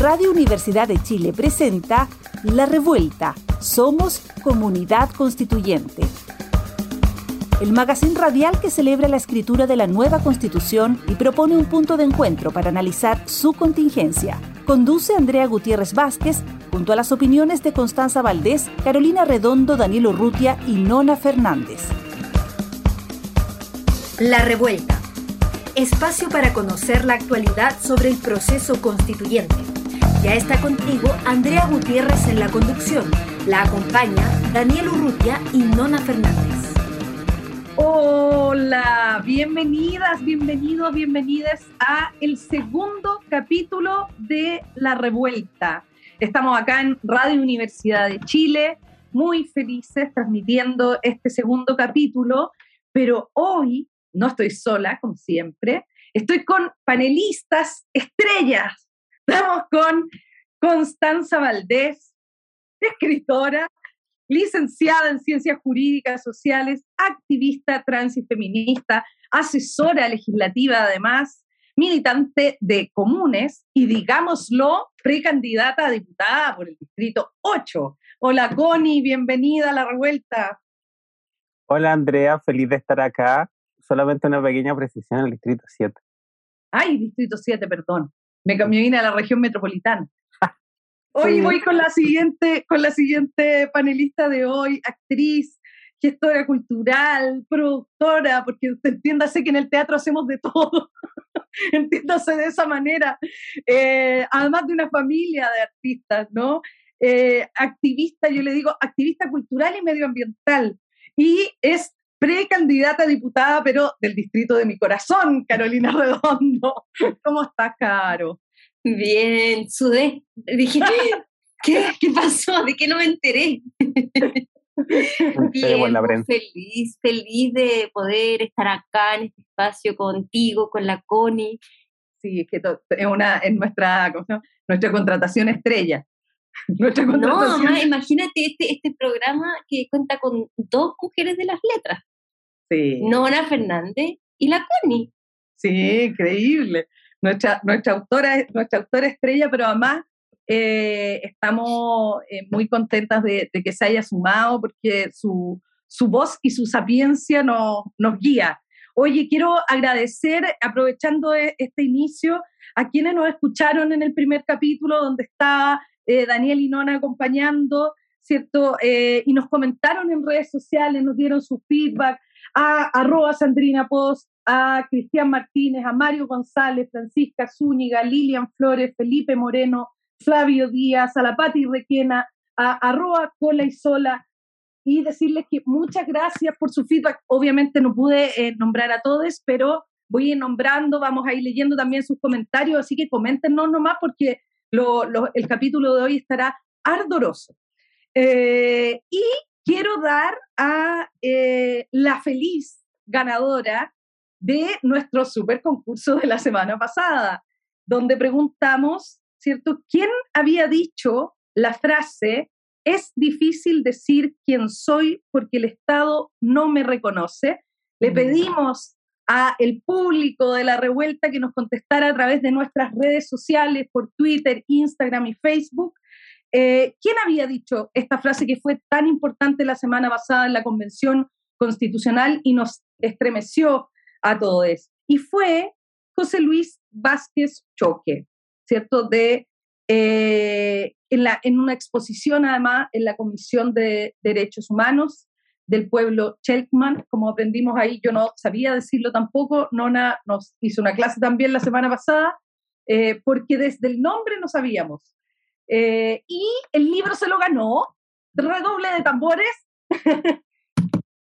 Radio Universidad de Chile presenta La Revuelta. Somos Comunidad Constituyente. El magazine radial que celebra la escritura de la nueva constitución y propone un punto de encuentro para analizar su contingencia. Conduce Andrea Gutiérrez Vázquez junto a las opiniones de Constanza Valdés, Carolina Redondo, Daniel Urrutia y Nona Fernández. La Revuelta. Espacio para conocer la actualidad sobre el proceso constituyente. Ya está contigo Andrea Gutiérrez en la conducción. La acompaña Daniel Urrutia y Nona Fernández. Hola, bienvenidas, bienvenidos, bienvenidas a el segundo capítulo de La Revuelta. Estamos acá en Radio Universidad de Chile, muy felices transmitiendo este segundo capítulo, pero hoy no estoy sola, como siempre, estoy con panelistas estrellas. Estamos con Constanza Valdés, escritora, licenciada en Ciencias Jurídicas Sociales, activista trans y feminista, asesora legislativa además, militante de comunes y, digámoslo, precandidata a diputada por el Distrito 8. Hola Connie, bienvenida a la revuelta. Hola Andrea, feliz de estar acá solamente una pequeña precisión en el distrito 7. Ay, distrito 7, perdón. Me, me vine a la región metropolitana. Hoy voy con la siguiente, con la siguiente panelista de hoy, actriz, gestora cultural, productora, porque entiéndase que en el teatro hacemos de todo. entiéndase de esa manera. Eh, además de una familia de artistas, ¿no? Eh, activista, yo le digo, activista cultural y medioambiental. Y es precandidata a diputada, pero del distrito de mi corazón, Carolina Redondo. ¿Cómo estás, Caro? Bien, sudé. Dije, ¿qué? ¿Qué pasó? ¿De qué no me enteré? Bien, pues, feliz, feliz de poder estar acá en este espacio contigo, con la Connie. Sí, es que es una es nuestra, nuestra contratación estrella. Nuestra contratación. No, imagínate este, este programa que cuenta con dos mujeres de las letras. Nona Fernández y la Connie. Sí, increíble. Nuestra, nuestra, autora, nuestra autora estrella, pero además eh, estamos eh, muy contentas de, que se haya sumado porque su, su voz y su sapiencia nos, nos guía. Oye, quiero agradecer, aprovechando e, este inicio, a quienes nos escucharon en el primer capítulo donde estaba eh, Daniel y Nona acompañando, ¿cierto? y nos comentaron en redes sociales, nos dieron su feedback, a arroba Sandrina Post, a Cristian Martínez, a Mario González, Francisca Zúñiga, Lilian Flores, Felipe Moreno, Flavio Díaz, a la Pati Requena, a arroba Cola y Sola, y decirles que muchas gracias por su feedback. Obviamente no pude eh, nombrar a todos, pero voy nombrando, vamos a ir leyendo también sus comentarios, así que coméntenos nomás porque el capítulo de hoy estará ardoroso. Eh, y quiero dar a eh, la feliz ganadora de nuestro super concurso de la semana pasada, donde preguntamos, ¿cierto? ¿Quién había dicho la frase, es difícil decir quién soy porque el Estado no me reconoce? Le mm. pedimos a el público de la revuelta que nos contestara a través de nuestras redes sociales, por Twitter, Instagram y Facebook, eh, ¿Quién había dicho esta frase que fue tan importante la semana pasada en la Convención Constitucional y nos estremeció a todos? Y fue José Luis Vázquez Choque, ¿cierto? De, eh, en, la, en una exposición además en la Comisión de Derechos Humanos del pueblo Chelkman, como aprendimos ahí, yo no sabía decirlo tampoco, Nona nos hizo una clase también la semana pasada, eh, porque desde el nombre no sabíamos. Eh, y el libro se lo ganó, redoble de tambores,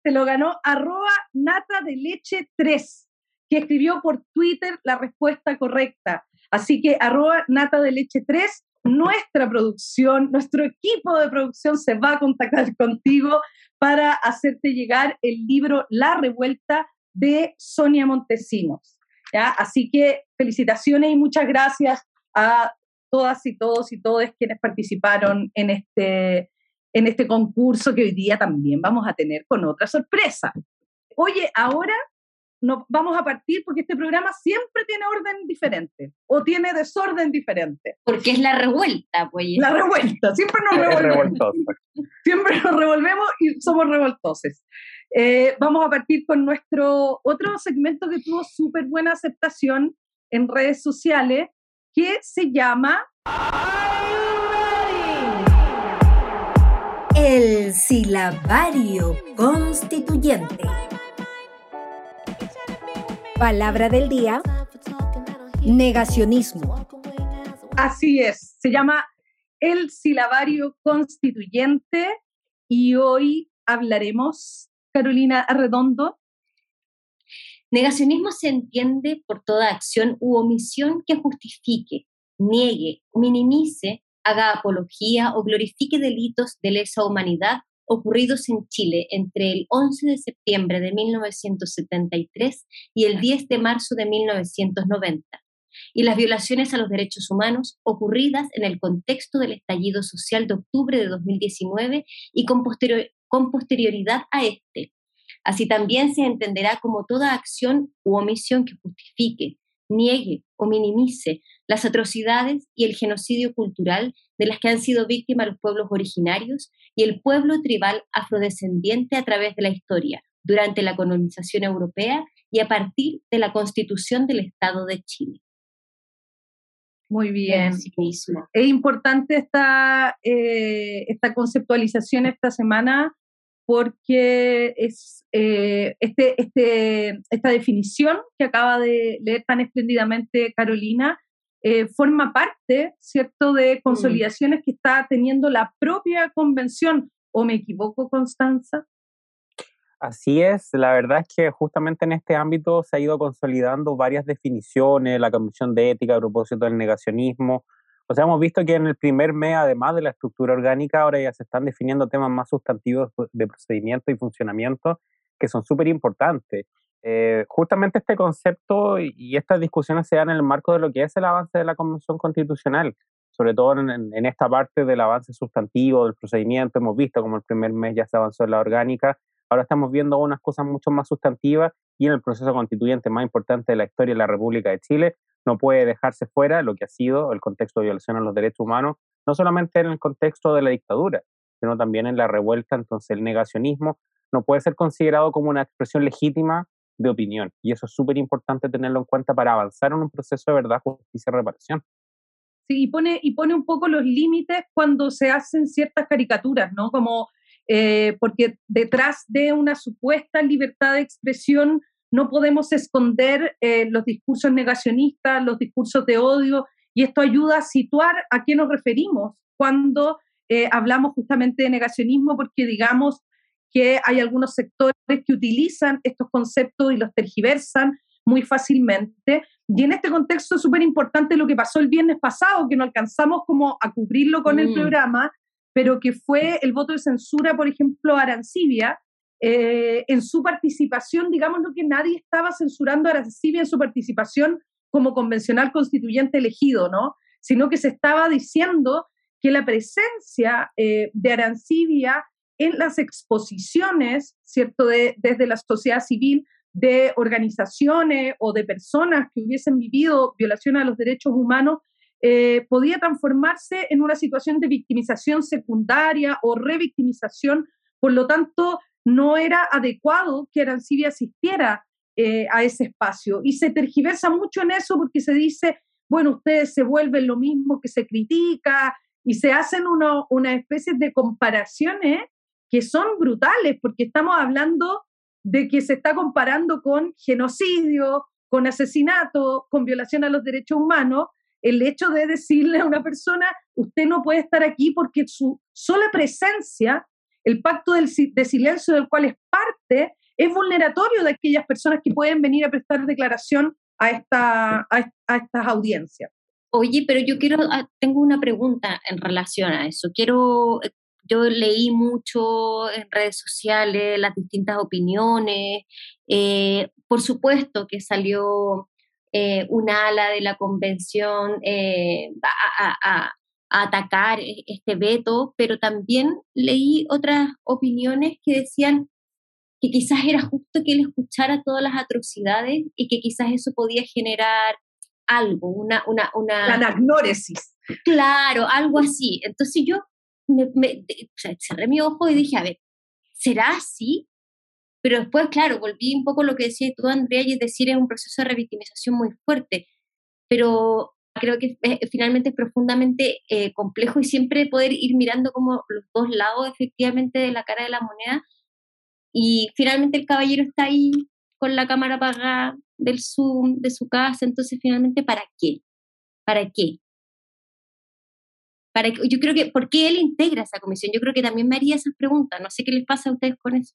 se lo ganó arroba nata de leche 3, que escribió por Twitter la respuesta correcta. Así que arroba nata de leche 3, nuestra producción, nuestro equipo de producción se va a contactar contigo para hacerte llegar el libro La Revuelta de Sonia Montesinos. ¿ya? Así que felicitaciones y muchas gracias a todas y todos y todas quienes participaron en este, en este concurso que hoy día también vamos a tener con otra sorpresa. Oye, ahora nos vamos a partir porque este programa siempre tiene orden diferente o tiene desorden diferente. Porque es la revuelta, pues. La revuelta, siempre nos revolvemos. siempre nos revolvemos y somos revoltosos. Eh, vamos a partir con nuestro otro segmento que tuvo súper buena aceptación en redes sociales, que se llama... El silabario constituyente. Palabra del día, negacionismo. Así es, se llama el silabario constituyente y hoy hablaremos, Carolina Arredondo. Negacionismo se entiende por toda acción u omisión que justifique, niegue, minimice, haga apología o glorifique delitos de lesa humanidad ocurridos en Chile entre el 11 de septiembre de 1973 y el 10 de marzo de 1990, y las violaciones a los derechos humanos ocurridas en el contexto del estallido social de octubre de 2019 y con, con posterioridad a este. Así también se entenderá como toda acción u omisión que justifique, niegue o minimice las atrocidades y el genocidio cultural de las que han sido víctimas los pueblos originarios y el pueblo tribal afrodescendiente a través de la historia, durante la colonización europea y a partir de la constitución del Estado de Chile. Muy bien. Es importante esta, eh, esta conceptualización esta semana porque es eh, este, este, esta definición que acaba de leer tan espléndidamente Carolina eh, forma parte, ¿cierto?, de mm. consolidaciones que está teniendo la propia convención. ¿O me equivoco, Constanza? Así es, la verdad es que justamente en este ámbito se ha ido consolidando varias definiciones, la Comisión de Ética a propósito del negacionismo. O sea, hemos visto que en el primer mes, además de la estructura orgánica, ahora ya se están definiendo temas más sustantivos de procedimiento y funcionamiento que son súper importantes. Eh, justamente este concepto y, estas discusiones se dan en el marco de lo que es el avance de la Convención Constitucional, sobre todo en, esta parte del avance sustantivo, del procedimiento. Hemos visto como el primer mes ya se avanzó en la orgánica, ahora estamos viendo unas cosas mucho más sustantivas y en el proceso constituyente más importante de la historia de la República de Chile no puede dejarse fuera lo que ha sido el contexto de violación a los derechos humanos, no solamente en el contexto de la dictadura, sino también en la revuelta, entonces el negacionismo no puede ser considerado como una expresión legítima de opinión. Y eso es súper importante tenerlo en cuenta para avanzar en un proceso de verdad, justicia y reparación. Sí, y pone, y pone un poco los límites cuando se hacen ciertas caricaturas, ¿no? Como, eh, porque detrás de una supuesta libertad de expresión no podemos esconder eh, los discursos negacionistas, los discursos de odio, y esto ayuda a situar a qué nos referimos cuando eh, hablamos justamente de negacionismo, porque digamos, que hay algunos sectores que utilizan estos conceptos y los tergiversan muy fácilmente. Y en este contexto es súper importante lo que pasó el viernes pasado, que no alcanzamos como a cubrirlo con el mm. programa, pero que fue el voto de censura, por ejemplo, a Arancibia, eh, en su participación, digamos lo que nadie estaba censurando a Arancibia en su participación como convencional constituyente elegido, ¿no? Sino que se estaba diciendo que la presencia eh, de Arancibia en las exposiciones, ¿cierto?, de, desde la sociedad civil, de organizaciones o de personas que hubiesen vivido violaciones a los derechos humanos, eh, podía transformarse en una situación de victimización secundaria o revictimización. Por lo tanto, no era adecuado que Arancibia asistiera eh, a ese espacio. Y se tergiversa mucho en eso porque se dice, bueno, ustedes se vuelven lo mismo que se critica y se hacen una especie de comparaciones que son brutales, porque estamos hablando de que se está comparando con genocidio, con asesinato, con violación a los derechos humanos, el hecho de decirle a una persona, usted no puede estar aquí porque su sola presencia, el pacto de silencio del cual es parte, es vulneratorio de aquellas personas que pueden venir a prestar declaración a, esta, a estas audiencias. Oye, pero yo quiero, ah, tengo una pregunta en relación a eso. Quiero yo leí mucho en redes sociales las distintas opiniones. Eh, por supuesto que salió eh, un ala de la convención eh, a, atacar e, este veto, pero también leí otras opiniones que decían que quizás era justo justo que él escuchara todas las atrocidades y que quizás eso podía generar algo, una... una, una La anagnóresis. Claro, algo así. Entonces yo me, me, cerré mi ojo y dije, a ver, ¿será así? Pero después, claro, volví un poco a lo que decías tú, Andrea, y es decir, es un proceso de revictimización muy fuerte. Pero creo que finalmente es profundamente eh, complejo y siempre poder ir mirando como los dos lados efectivamente de la cara de la moneda. Y finalmente el caballero está ahí con la cámara apagada del Zoom de su casa, entonces finalmente, ¿para qué? ¿Para qué? Para yo creo que, ¿por qué él integra esa comisión? Yo creo que también me haría esas preguntas. No sé qué les pasa a ustedes con eso.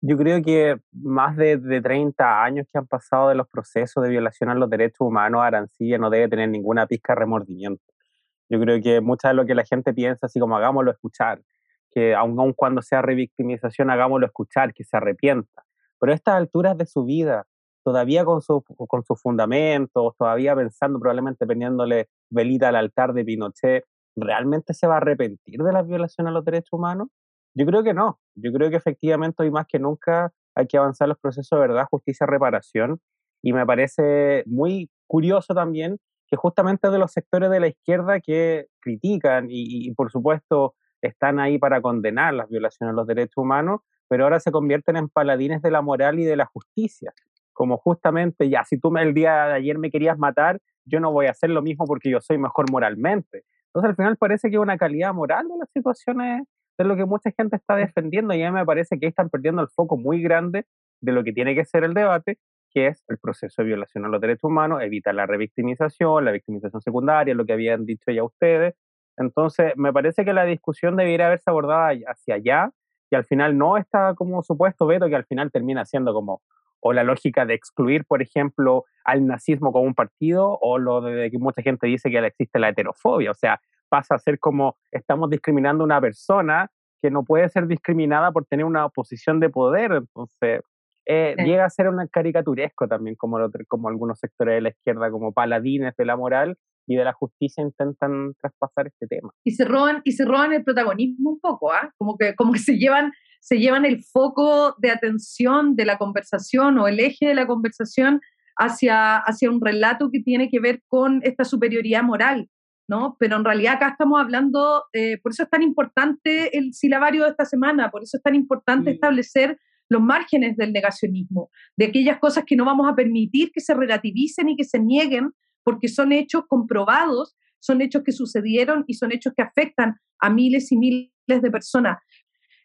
Yo creo que más de, de 30 años que han pasado de los procesos de violación a los derechos humanos, Arancilla no debe tener ninguna pizca de remordimiento. Yo creo que mucha de lo que la gente piensa, así como hagámoslo escuchar, que aun, aun cuando sea revictimización, hagámoslo escuchar, que se arrepienta. Pero a estas alturas de su vida, todavía con, su, con sus fundamentos, todavía pensando, probablemente poniéndole velita al altar de Pinochet, ¿realmente se va a arrepentir de la violación a los derechos humanos? Yo creo que no. Yo creo que efectivamente hoy más que nunca hay que avanzar los procesos de verdad, justicia, reparación. Y me parece muy curioso también que justamente de los sectores de la izquierda que critican y, y, por supuesto están ahí para condenar las violaciones a los derechos humanos, pero ahora se convierten en paladines de la moral y de la justicia. Como justamente, ya, si tú el día de ayer me querías matar, yo no voy a hacer lo mismo porque yo soy mejor moralmente. Entonces al final parece que una calidad moral de las situaciones es lo que mucha gente está defendiendo y a mí me parece que están perdiendo el foco muy grande de lo que tiene que ser el debate, que es el proceso de violación a los derechos humanos, evitar la revictimización, la victimización secundaria, lo que habían dicho ya ustedes. Entonces, me parece que la discusión debería haberse abordado hacia allá y al final no está como supuesto veto que al final termina siendo como o la lógica de excluir, por ejemplo, al nazismo como un partido, o lo de que mucha gente dice que existe la heterofobia. O sea, pasa a ser como estamos discriminando a una persona que no puede ser discriminada por tener una posición de poder. Entonces, eh, llega a ser un caricaturesco también, como, como algunos sectores de la izquierda, como paladines de la moral y de la justicia intentan traspasar este tema. Y se roban, y se roban el protagonismo un poco, ¿ah? Como que, como que se llevan, se llevan el foco de atención de la conversación o el eje de la conversación hacia, hacia un relato que tiene que ver con esta superioridad moral ¿no? Pero en realidad acá estamos hablando, eh, por eso es tan importante el silabario de esta semana, por eso es tan importante establecer los márgenes del negacionismo, de aquellas cosas que no vamos a permitir que se relativicen y que se nieguen, porque son hechos comprobados, son hechos que sucedieron y son hechos que afectan a miles y miles de personas.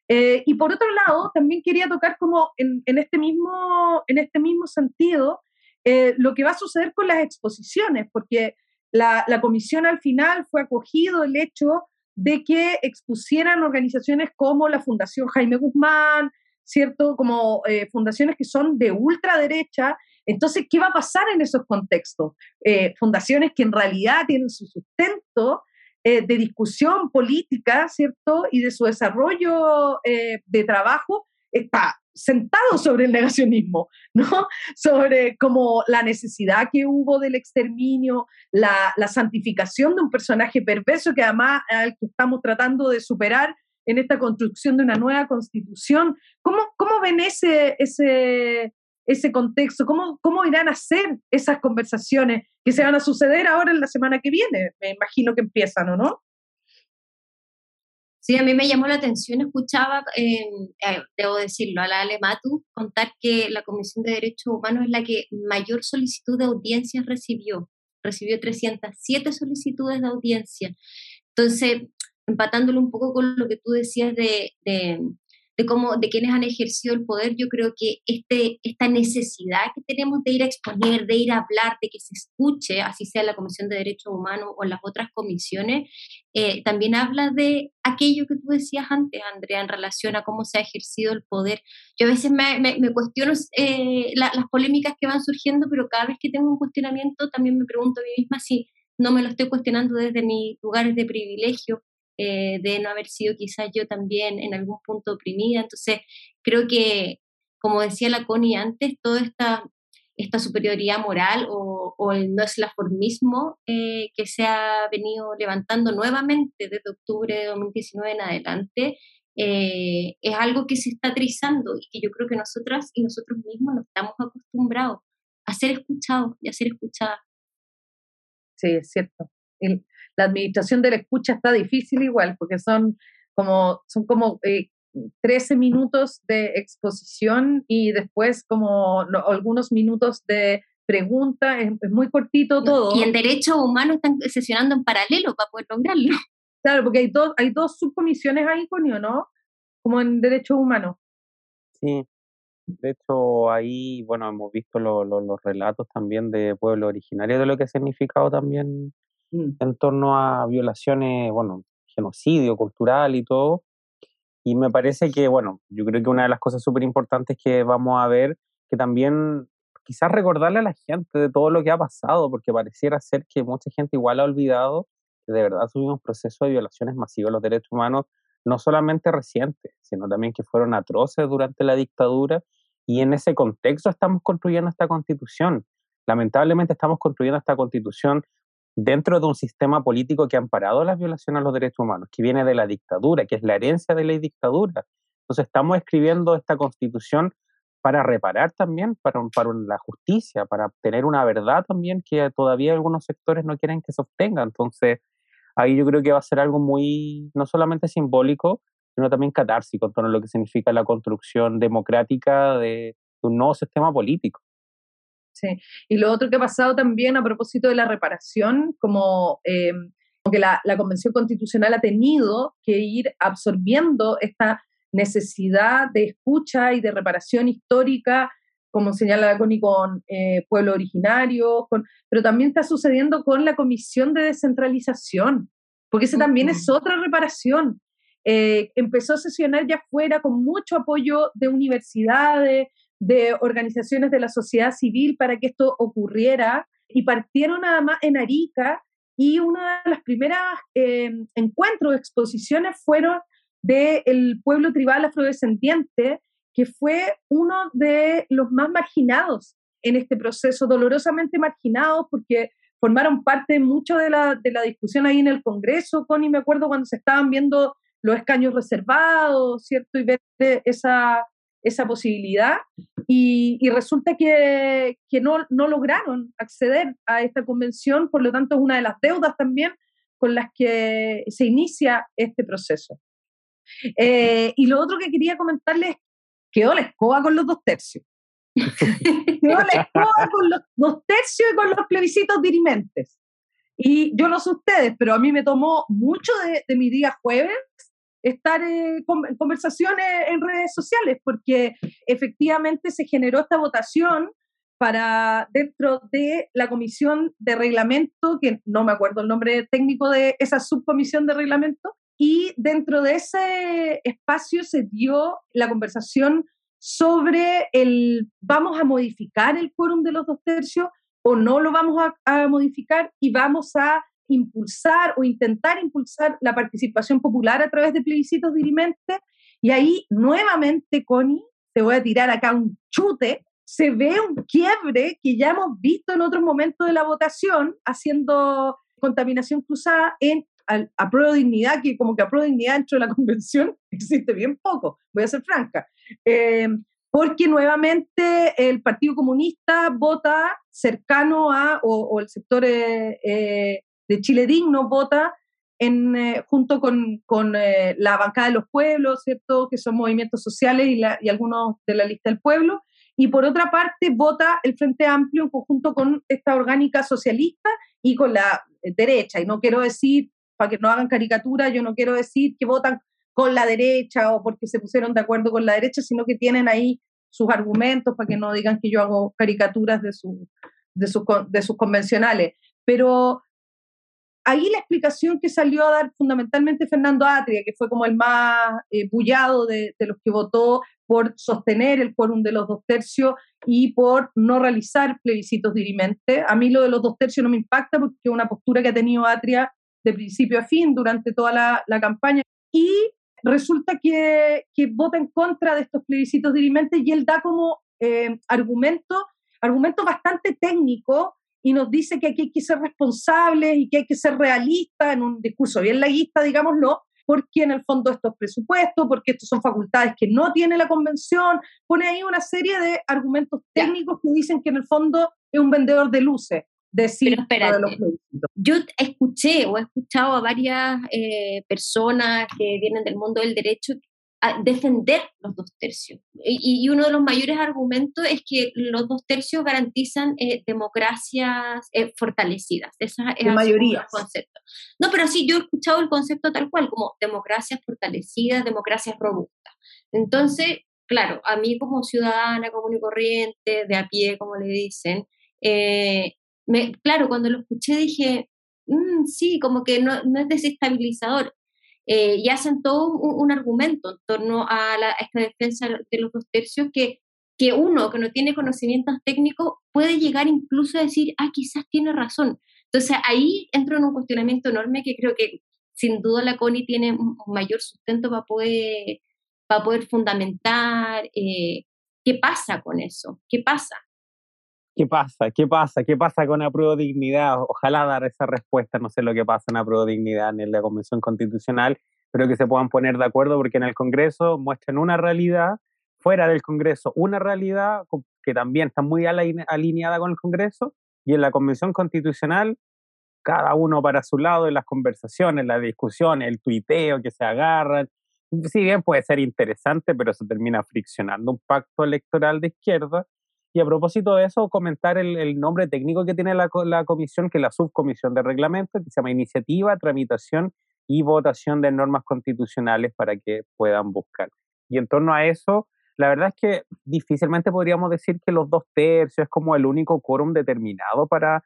Eh, y por otro lado, también quería tocar como en, en este, mismo, en este mismo sentido eh, lo que va a suceder con las exposiciones, porque la, comisión al final fue acogido el hecho de que expusieran organizaciones como la Fundación Jaime Guzmán, ¿cierto? Como eh, fundaciones que son de ultraderecha. Entonces, ¿qué va a pasar en esos contextos? Eh, fundaciones que en realidad tienen su sustento eh, de discusión política, ¿cierto? Y de su desarrollo de trabajo está sentado sobre el negacionismo, ¿no? Sobre como la necesidad que hubo del exterminio, la, santificación de un personaje perverso que además al que estamos tratando de superar en esta construcción de una nueva constitución. ¿Cómo, cómo ven ese, ese, ese contexto? ¿Cómo, ¿Cómo irán a ser esas conversaciones que se van a suceder ahora en la semana que viene? Me imagino que empiezan, ¿o no? Sí, a mí me llamó la atención, escuchaba, eh, debo decirlo, a la Ale Matu contar que la Comisión de Derechos Humanos es la que mayor solicitud de audiencias recibió. Recibió 307 solicitudes de audiencia. Entonces, empatándolo un poco con lo que tú decías de, de cómo, de quienes han ejercido el poder, yo creo que este, esta necesidad que tenemos de ir a exponer, de ir a hablar, de que se escuche, así sea la Comisión de Derechos Humanos o las otras comisiones, eh, también habla de aquello que tú decías antes, Andrea, en relación a cómo se ha ejercido el poder. Yo a veces me, me, cuestiono eh, las polémicas que van surgiendo, pero cada vez que tengo un cuestionamiento también me pregunto a mí misma si no me lo estoy cuestionando desde mis lugares de privilegio eh, de no haber sido quizás yo también en algún punto oprimida. Entonces, creo que, como decía la Connie antes, toda esta, esta superioridad moral o, el no eslaformismo eh, que se ha venido levantando nuevamente desde octubre de 2019 en adelante, eh, es algo que se está trizando y que yo creo que nosotras y nosotros mismos no estamos acostumbrados a ser escuchados y a ser escuchadas. Sí, es cierto. La administración de la escucha está difícil igual, porque son como, son como 13 minutos de exposición y después como algunos minutos de pregunta, es, muy cortito todo. Y en derechos humanos están sesionando en paralelo para poder lograrlo. Claro, porque hay dos, hay dos subcomisiones ahí, Conio, ¿no? Como en derechos humanos. Sí, de hecho ahí, bueno, hemos visto los relatos también de pueblos originarios de lo que ha significado también mm. en torno a violaciones, bueno, genocidio cultural y todo. Y me parece que, bueno, yo creo que una de las cosas súper importantes que vamos a ver, que también quizás recordarle a la gente de todo lo que ha pasado, porque pareciera ser que mucha gente igual ha olvidado que de verdad tuvimos procesos de violaciones masivas de los derechos humanos, no solamente recientes, sino también que fueron atroces durante la dictadura. Y en ese contexto estamos construyendo esta constitución. Lamentablemente estamos construyendo esta constitución dentro de un sistema político que ha amparado las violaciones a los derechos humanos, que viene de la dictadura, que es la herencia de la dictadura. Entonces estamos escribiendo esta constitución para reparar también, para, para la justicia, para obtener una verdad también que todavía algunos sectores no quieren que se obtenga. Entonces ahí yo creo que va a ser algo muy, no solamente simbólico, sino también catársico en torno a lo que significa la construcción democrática de un nuevo sistema político. Sí, y lo otro que ha pasado también a propósito de la reparación, como, eh, que la, la, Convención Constitucional ha tenido que ir absorbiendo esta necesidad de escucha y de reparación histórica, como señala Connie, con eh, pueblo originario, con, pero también está sucediendo con la Comisión de Descentralización, porque esa también es otra reparación. Eh, empezó a sesionar ya fuera con mucho apoyo de universidades, de organizaciones de la sociedad civil para que esto ocurriera y partieron nada más en Arica y una de las primeras eh, encuentros, exposiciones fueron del pueblo tribal afrodescendiente, que fue uno de los más marginados en este proceso, dolorosamente marginados porque formaron parte mucho de la, de la discusión ahí en el Congreso, Connie, me acuerdo cuando se estaban viendo los escaños reservados, ¿cierto? Y ver esa, esa posibilidad y, resulta que, no, no, lograron acceder a esta convención, por lo tanto es una de las deudas también con las que se inicia este proceso. Eh, y lo otro que quería comentarles es que quedó la escoba con los dos tercios. quedó la escoba con los dos tercios y con los plebiscitos dirimentes. Y yo no sé ustedes, pero a mí me tomó mucho de, de mi día jueves estar en conversaciones en redes sociales, porque efectivamente se generó esta votación para dentro de la comisión de reglamento, que no me acuerdo el nombre técnico de esa subcomisión de reglamento, y dentro de ese espacio se dio la conversación sobre el vamos a modificar el quórum de los dos tercios o no lo vamos a modificar y vamos a impulsar o intentar impulsar la participación popular a través de plebiscitos dirimentes. Y ahí nuevamente, Connie, te voy a tirar acá un chute, se ve un quiebre que ya hemos visto en otros momentos de la votación, haciendo contaminación cruzada en a, prueba dignidad, que como que a prueba dignidad dentro de la convención existe bien poco, voy a ser franca. Eh, porque nuevamente el Partido Comunista vota cercano a, o, el sector eh, eh, de Chile Digno vota en, eh, junto con, con eh, la bancada de los pueblos, ¿cierto? que son movimientos sociales y, y, algunos de la lista del pueblo. Y por otra parte, vota el Frente Amplio en conjunto con esta orgánica socialista y con la derecha. Y no quiero decir, para que no hagan caricatura, yo no quiero decir que votan con la derecha o porque se pusieron de acuerdo con la derecha, sino que tienen ahí sus argumentos para que no digan que yo hago caricaturas de, su, de, sus, de sus convencionales. Pero ahí la explicación que salió a dar fundamentalmente Fernando Atria, que fue como el más eh, bullado de, los que votó por sostener el quórum de los dos tercios y por no realizar plebiscitos dirimentes. A mí lo de los dos tercios no me impacta porque es una postura que ha tenido Atria de principio a fin durante toda la, campaña. Y resulta que, que, vota en contra de estos plebiscitos dirimentes y él da como eh, argumento, argumento bastante técnico y nos dice que aquí hay que ser responsables y que hay que ser realistas en un discurso bien laguista, digámoslo, porque en el fondo esto es presupuesto, porque estos son facultades que no tiene la convención, pone ahí una serie de argumentos técnicos que dicen que en el fondo es un vendedor de luces. Decir de los yo escuché o he escuchado a varias eh, personas que vienen del mundo del derecho defender los dos tercios. Y, uno de los mayores argumentos es que los dos tercios garantizan eh, democracias eh, fortalecidas. Esa es la mayoría. Concepto. No, pero sí, yo he escuchado el concepto tal cual, como democracias fortalecidas, democracias robustas. Entonces, claro, a mí como ciudadana común y corriente, de a pie, como le dicen, eh, me, claro, cuando lo escuché dije, mm, sí, como que no, no es desestabilizador eh, y hacen todo un, argumento en torno a, esta defensa de los dos tercios que, que uno que no tiene conocimientos técnicos puede llegar incluso a decir, ah, quizás tiene razón. Entonces ahí entro en un cuestionamiento enorme que creo que sin duda la CONI tiene un mayor sustento para poder, para poder fundamentar eh, qué pasa con eso, qué pasa. ¿Qué pasa? ¿Qué pasa? ¿Qué pasa con la dignidad? Ojalá dar esa respuesta, no sé lo que pasa en la dignidad en la Convención Constitucional, pero que se puedan poner de acuerdo porque en el Congreso muestran una realidad, fuera del Congreso una realidad que también está muy alineada con el Congreso, y en la Convención Constitucional cada uno para su lado en las conversaciones, las discusiones, el tuiteo que se agarran. Si bien puede ser interesante, pero se termina friccionando un pacto electoral de izquierda y a propósito de eso, comentar el, nombre técnico que tiene la, comisión, que es la subcomisión de reglamento, que se llama Iniciativa, Tramitación y Votación de Normas Constitucionales para que puedan buscar. Y en torno a eso, la verdad es que difícilmente podríamos decir que los dos tercios es como el único quórum determinado para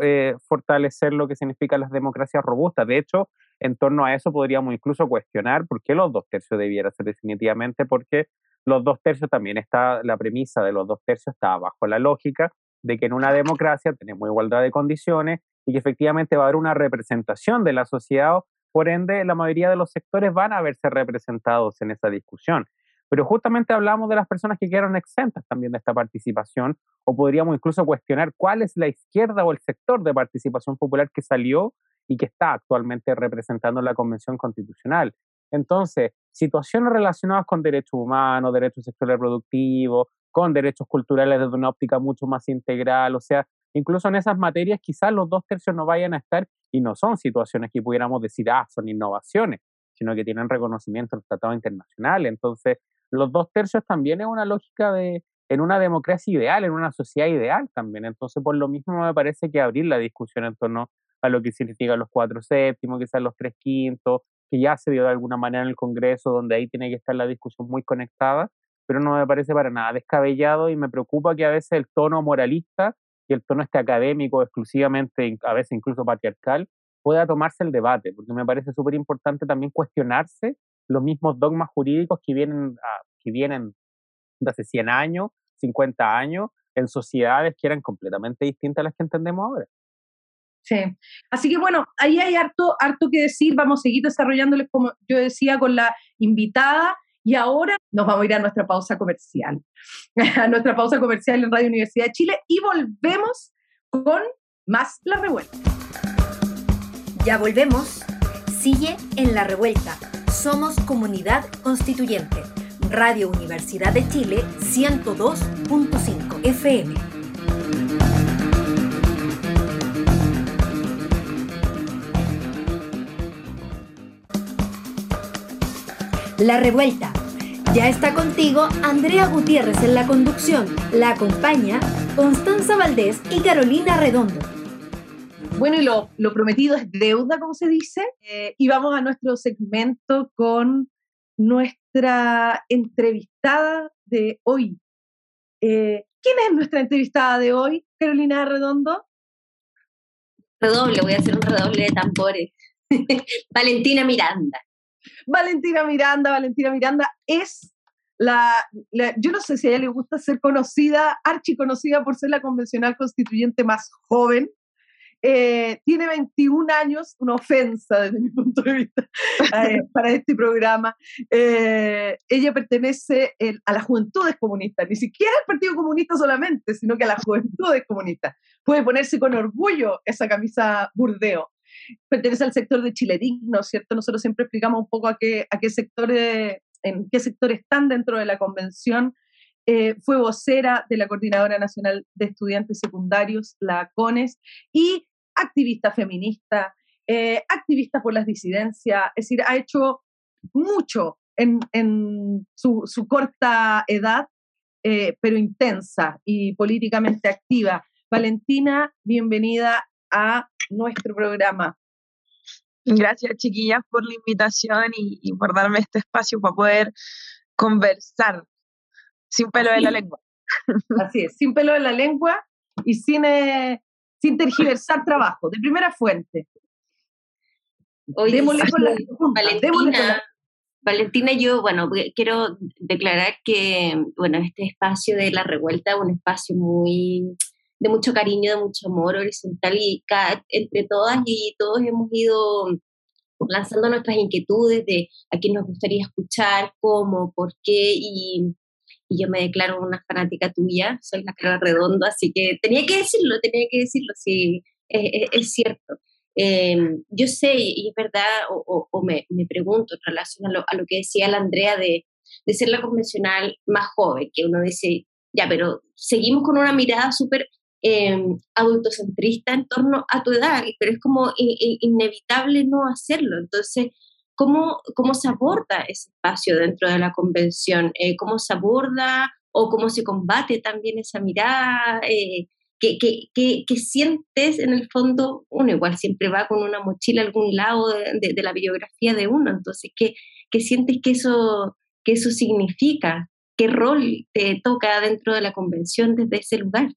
eh, fortalecer lo que significan las democracias robustas. De hecho, en torno a eso podríamos incluso cuestionar por qué los dos tercios debiera ser definitivamente, porque los dos tercios también está, la premisa de los dos tercios está bajo la lógica de que en una democracia tenemos igualdad de condiciones y que efectivamente va a haber una representación de la sociedad, por ende la mayoría de los sectores van a verse representados en esa discusión. Pero justamente hablamos de las personas que quedaron exentas también de esta participación, o podríamos incluso cuestionar cuál es la izquierda o el sector de participación popular que salió y que está actualmente representando la Convención Constitucional. Entonces, situaciones relacionadas con derechos humanos, derechos sexuales reproductivos, con derechos culturales desde una óptica mucho más integral, o sea, incluso en esas materias quizás los dos tercios no vayan a estar y no son situaciones que pudiéramos decir, ah, son innovaciones, sino que tienen reconocimiento en tratados internacionales. Entonces, los dos tercios también es una lógica de, en una democracia ideal, en una sociedad ideal también. Entonces, por lo mismo me parece que abrir la discusión en torno a lo que significa los cuatro séptimos, quizás los tres quintos, que ya se dio de alguna manera en el Congreso, donde ahí tiene que estar la discusión muy conectada, pero no me parece para nada descabellado y me preocupa que a veces el tono moralista y el tono este académico, exclusivamente, a veces incluso patriarcal, pueda tomarse el debate, porque me parece súper importante también cuestionarse los mismos dogmas jurídicos que vienen, que vienen de hace 100 años, 50 años, en sociedades que eran completamente distintas a las que entendemos ahora. Sí. Así que bueno, ahí hay harto, harto que decir. Vamos a seguir desarrollándoles, como yo decía, con la invitada. Y ahora nos vamos a ir a nuestra pausa comercial, a nuestra pausa comercial en Radio Universidad de Chile y volvemos con más La Revuelta. Ya volvemos. Sigue en La Revuelta. Somos comunidad constituyente. Radio Universidad de Chile 102.5 FM. La Revuelta. Ya está contigo Andrea Gutiérrez en la conducción. La acompaña Constanza Valdés y Carolina Redondo. Bueno, y lo, prometido es deuda, como se dice. Eh, y vamos a nuestro segmento con nuestra entrevistada de hoy. Eh, ¿Quién es nuestra entrevistada de hoy, Carolina Redondo? Redoble, voy a hacer un redoble de tambores. Valentina Miranda. Valentina Miranda, Valentina Miranda es la, yo no sé si a ella le gusta ser conocida, archiconocida por ser la convencional constituyente más joven. Eh, tiene 21 años, una ofensa desde mi punto de vista eh, para este programa. Eh, ella pertenece a las juventudes comunistas, ni siquiera al Partido Comunista solamente, sino que a las juventudes comunistas. Puede ponerse con orgullo esa camisa burdeo. Pertenece al sector de Chile Digno, ¿cierto? Nosotros siempre explicamos un poco a qué, a qué sector, en qué sector están dentro de la convención. Eh, fue vocera de la Coordinadora Nacional de Estudiantes Secundarios, la CONES, y activista feminista, eh, activista por las disidencias, es decir, ha hecho mucho en, en su, corta edad, eh, pero intensa y políticamente activa. Valentina, bienvenida a nuestro programa. Gracias, chiquillas, por la invitación y, por darme este espacio para poder conversar sin pelo de la lengua. Así es, sin pelo de la lengua y sin, eh, sin tergiversar trabajo, de primera fuente. Démosle con la, Valentina, Valentina, yo, bueno, quiero declarar que, bueno, este espacio de la revuelta es un espacio muy de mucho cariño, de mucho amor horizontal y entre todas y todos hemos ido lanzando nuestras inquietudes de a quién nos gustaría escuchar, cómo, por qué y, y yo me declaro una fanática tuya, soy la cara redonda, así que tenía que decirlo, tenía que decirlo, sí, es, cierto. Em, yo sé, y es verdad, o, o, me, me, pregunto en relación a lo, a lo, que decía la Andrea de, de ser la convencional más joven, que uno dice, ya, pero seguimos con una mirada súper eh, adultocentrista en torno a tu edad, pero es como inevitable no hacerlo. Entonces, ¿cómo, ¿cómo se aborda ese espacio dentro de la convención? Eh, ¿Cómo se aborda o cómo se combate también esa mirada? Eh, ¿qué, qué, qué, sientes en el fondo? Uno igual siempre va con una mochila a algún lado de, de, la biografía de uno, entonces, ¿qué, qué sientes que eso, que eso significa? ¿Qué rol te toca dentro de la convención desde ese lugar?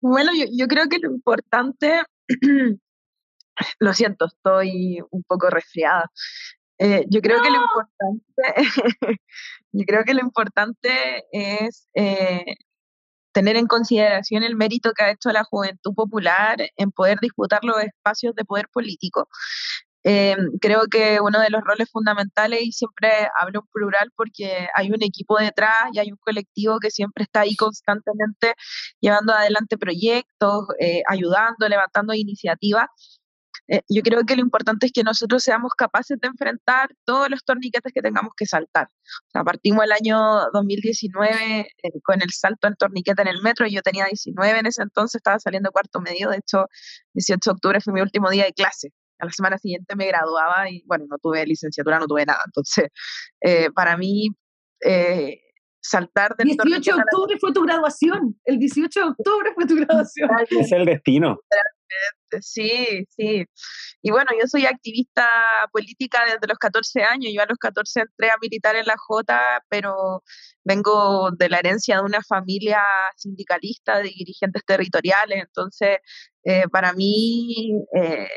Bueno, yo, yo creo que lo importante, lo siento, estoy un poco resfriada. Eh, yo creo que lo importante, yo creo que lo importante es eh, tener en consideración el mérito que ha hecho la juventud popular en poder disputar los espacios de poder político. Eh, creo que uno de los roles fundamentales, y siempre hablo en plural porque hay un equipo detrás y hay un colectivo que siempre está ahí constantemente llevando adelante proyectos, eh, ayudando, levantando iniciativas. Eh, yo creo que lo importante es que nosotros seamos capaces de enfrentar todos los torniquetes que tengamos que saltar. O sea, partimos el año 2019 con el salto del torniquete en el metro, yo tenía 19 en ese entonces, estaba saliendo cuarto medio, de hecho, 18 de octubre fue mi último día de clase a la semana siguiente me graduaba y bueno, no tuve licenciatura, no tuve nada. Entonces, eh, para mí, eh, saltar del 18 de octubre fue tu graduación. El 18 de octubre fue tu graduación. Es el destino. Sí, sí. Y bueno, yo soy activista política desde los 14 años. Yo a los 14 entré a militar en la J, pero vengo de la herencia de una familia sindicalista de dirigentes territoriales. Entonces, eh, para mí, eh,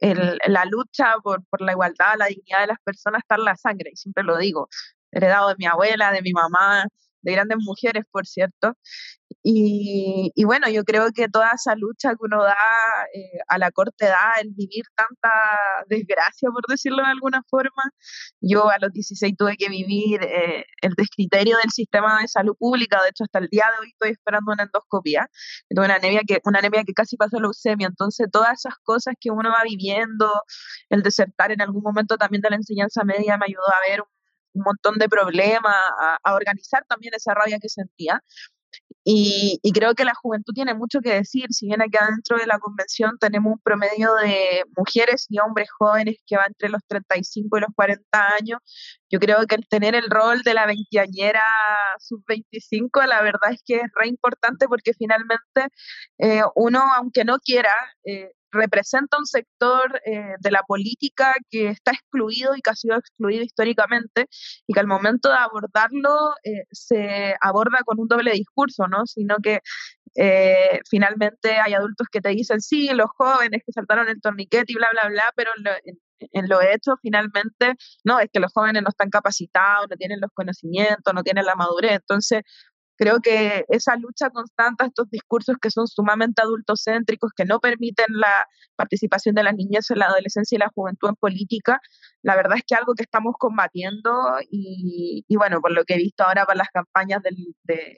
la lucha por, por la igualdad, la dignidad de las personas está en la sangre, y siempre lo digo, heredado de mi abuela, de mi mamá, de grandes mujeres, por cierto. Y, bueno, yo creo que toda esa lucha que uno da eh, a la corte edad, el vivir tanta desgracia, por decirlo de alguna forma, yo a los 16 tuve que vivir eh, el descriterio del sistema de salud pública, de hecho hasta el día de hoy estoy esperando una endoscopia, tuve una anemia que, una anemia que casi pasó a leucemia, entonces todas esas cosas que uno va viviendo, el desertar en algún momento también de la enseñanza media me ayudó a ver un un montón de problemas, a, organizar también esa rabia que sentía. Y, creo que la juventud tiene mucho que decir, si bien aquí adentro de la convención tenemos un promedio de mujeres y hombres jóvenes que va entre los 35 y los 40 años, yo creo que el tener el rol de la veinteañera sub-25, la verdad es que es re importante porque finalmente eh, uno, aunque no quiera, eh, representa un sector eh, de la política que está excluido y que ha sido excluido históricamente y que al momento de abordarlo eh, se aborda con un doble discurso, ¿no? Sino que eh, finalmente hay adultos que te dicen, sí, los jóvenes que saltaron el torniquete y bla, bla, bla, pero en, en lo hecho finalmente, no, es que los jóvenes no están capacitados, no tienen los conocimientos, no tienen la madurez. Entonces, Creo que esa lucha constante, estos discursos que son sumamente adultocéntricos, que no permiten la participación de las niñas en la adolescencia y la juventud en política, la verdad es que algo que estamos combatiendo y, bueno, por lo que he visto ahora para las campañas de,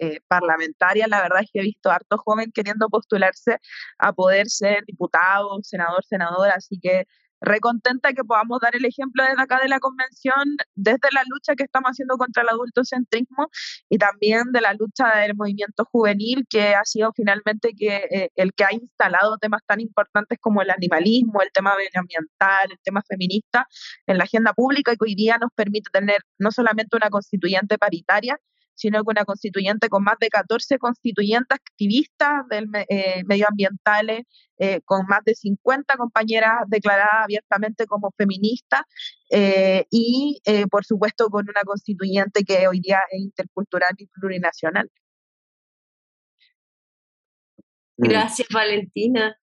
eh, parlamentarias, la verdad es que he visto harto joven queriendo postularse a poder ser diputado, senador, senadora, así que recontenta que podamos dar el ejemplo desde acá de la convención, desde la lucha que estamos haciendo contra el adultocentrismo y también de la lucha del movimiento juvenil, que ha sido finalmente que, eh, el que ha instalado temas tan importantes como el animalismo, el tema medioambiental, el tema feminista en la agenda pública y que hoy día nos permite tener no solamente una constituyente paritaria, sino que una constituyente con más de 14 constituyentes activistas del, eh, medioambientales, eh, con más de 50 compañeras declaradas abiertamente como feministas eh, y, por supuesto, con una constituyente que hoy día es intercultural y plurinacional. Mm. Gracias, Valentina.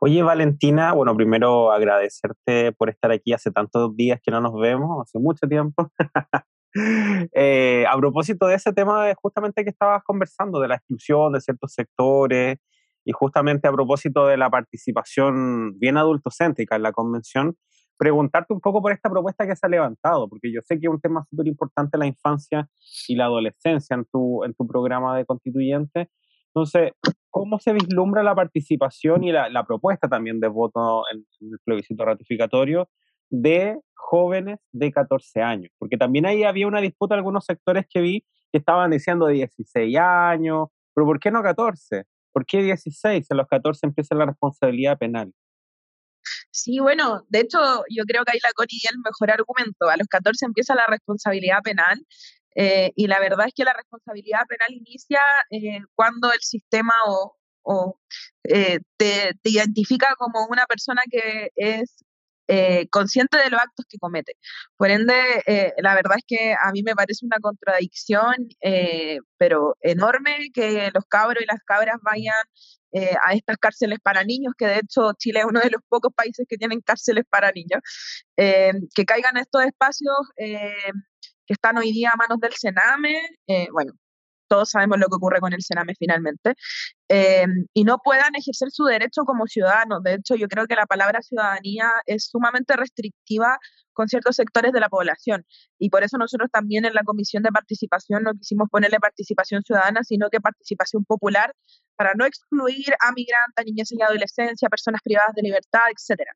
Oye, Valentina, bueno, primero agradecerte por estar aquí hace tantos días que no nos vemos, hace mucho tiempo. Eh, a propósito de ese tema justamente que estabas conversando, de la exclusión de ciertos sectores y justamente a propósito de la participación bien adultocéntrica en la convención, preguntarte un poco por esta propuesta que se ha levantado, porque yo sé que es un tema súper importante la infancia y la adolescencia en tu, en tu programa de constituyente. Entonces, ¿cómo se vislumbra la participación y la, propuesta también de voto en el plebiscito ratificatorio de jóvenes de 14 años, porque también ahí había una disputa en algunos sectores que vi que estaban diciendo de 16 años, pero ¿por qué no 14? ¿Por qué 16? En los 14 empieza la responsabilidad penal. Sí, bueno, de hecho yo creo que ahí la Connie dio el mejor argumento. A los 14 empieza la responsabilidad penal eh, y la verdad es que la responsabilidad penal inicia eh, cuando el sistema o, eh, te, te, identifica como una persona que es eh, consciente de los actos que comete. Por ende, eh, la verdad es que a mí me parece una contradicción, eh, pero enorme, que los cabros y las cabras vayan a estas cárceles para niños, que de hecho Chile es uno de los pocos países que tienen cárceles para niños, que caigan estos espacios que están hoy día a manos del Sename, bueno, todos sabemos lo que ocurre con el Sename finalmente, em, y no puedan ejercer su derecho como ciudadanos. De hecho, yo creo que la palabra ciudadanía es sumamente restrictiva con ciertos sectores de la población. Y por eso nosotros también en la Comisión de Participación no quisimos ponerle participación ciudadana, sino que participación popular para no excluir a migrantes, niñez y adolescencia, personas privadas de libertad, etcétera.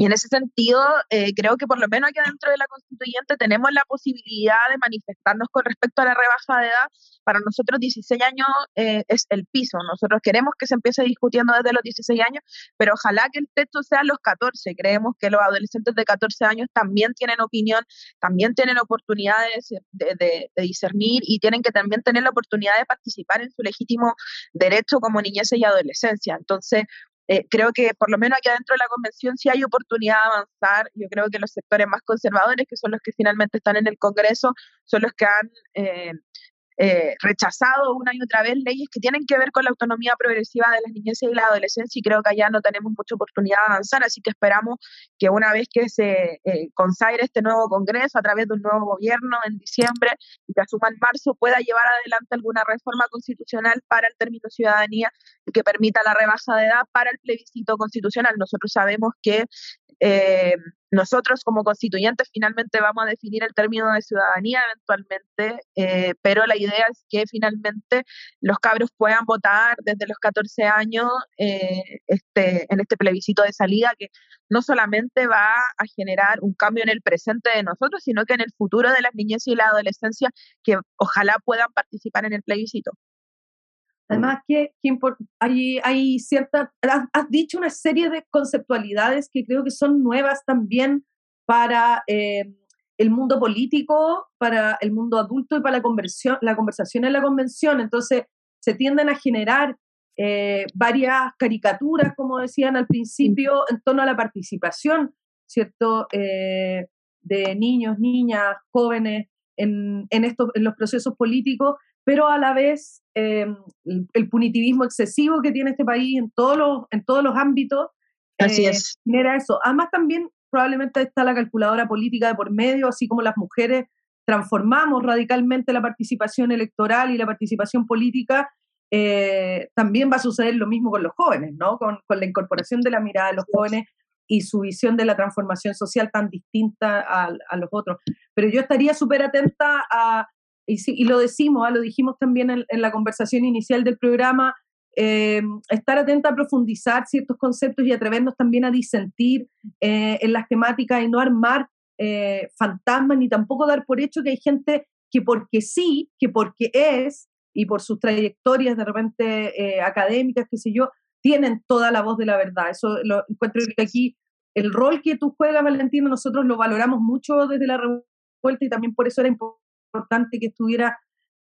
Y en ese sentido, eh, creo que por lo menos aquí dentro de la constituyente tenemos la posibilidad de manifestarnos con respecto a la rebaja de edad. Para nosotros 16 años eh, es el piso. Nosotros queremos que se empiece discutiendo desde los 16 años, pero ojalá que el texto sea los 14. Creemos que los adolescentes de 14 años también tienen opinión, también tienen oportunidades de, de, de discernir y tienen que también tener la oportunidad de participar en su legítimo derecho como niñez y adolescencia. Entonces, eh, creo que por lo menos aquí adentro de la convención sí hay oportunidad de avanzar. Yo creo que los sectores más conservadores, que son los que finalmente están en el Congreso, son los que han eh, eh, rechazado una y otra vez leyes que tienen que ver con la autonomía progresiva de las niñez y la adolescencia y creo que allá no tenemos mucha oportunidad de avanzar, así que esperamos que una vez que se eh, consagre este nuevo Congreso a través de un nuevo gobierno en diciembre y que asuma en marzo pueda llevar adelante alguna reforma constitucional para el término ciudadanía que permita la rebaja de edad para el plebiscito constitucional. Nosotros sabemos que eh, nosotros como constituyentes finalmente vamos a definir el término de ciudadanía eventualmente, eh, pero la idea es que finalmente los cabros puedan votar desde los 14 años eh, este, en este plebiscito de salida que no solamente va a generar un cambio en el presente de nosotros, sino que en el futuro de las niñez y la adolescencia que ojalá puedan participar en el plebiscito. Además, que, hay, hay cierta, has, dicho una serie de conceptualidades que creo que son nuevas también para eh, el mundo político, para el mundo adulto y para la, conversión, la conversación en la convención. Entonces, se tienden a generar eh, varias caricaturas, como decían al principio, en torno a la participación, ¿cierto?, eh, de niños, niñas, jóvenes en, en, estos, en los procesos políticos, pero a la vez em, el, punitivismo excesivo que tiene este país en todos los, en todos los ámbitos Así eh, es. genera eso. Además también probablemente está la calculadora política de por medio, así como las mujeres transformamos radicalmente la participación electoral y la participación política, eh, también va a suceder lo mismo con los jóvenes, ¿no? Con, la incorporación de la mirada de los jóvenes y su visión de la transformación social tan distinta a, los otros. Pero yo estaría súper atenta a, y, lo decimos, ¿ah? lo dijimos también en, la conversación inicial del programa, eh, estar atenta a profundizar ciertos conceptos y atrevernos también a disentir eh, en las temáticas y no armar fantasmas ni tampoco dar por hecho que hay gente que porque sí, que porque es, y por sus trayectorias de repente eh, académicas, qué sé yo, tienen toda la voz de la verdad. Eso lo encuentro que aquí el rol que tú juegas, Valentino, nosotros lo valoramos mucho desde la revuelta y también por eso era importante que estuviera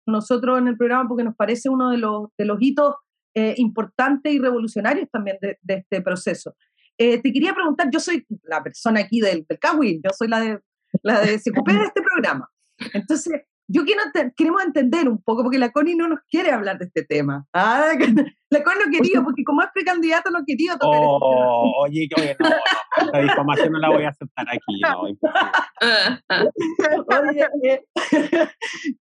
nosotros en el programa porque nos parece uno de los, de los hitos eh, importantes y revolucionarios también de, este proceso. Eh, te quería preguntar, yo soy la persona aquí del, del yo soy la de, la de de este programa. Entonces, yo quiero queremos entender un poco, porque la CONI no nos quiere hablar de este tema. Ah, la CONI no quería, porque como es precandidato no quería tocar este oh, Oye, oye, no, no, la difamación no la voy a aceptar aquí, no, oye, eh,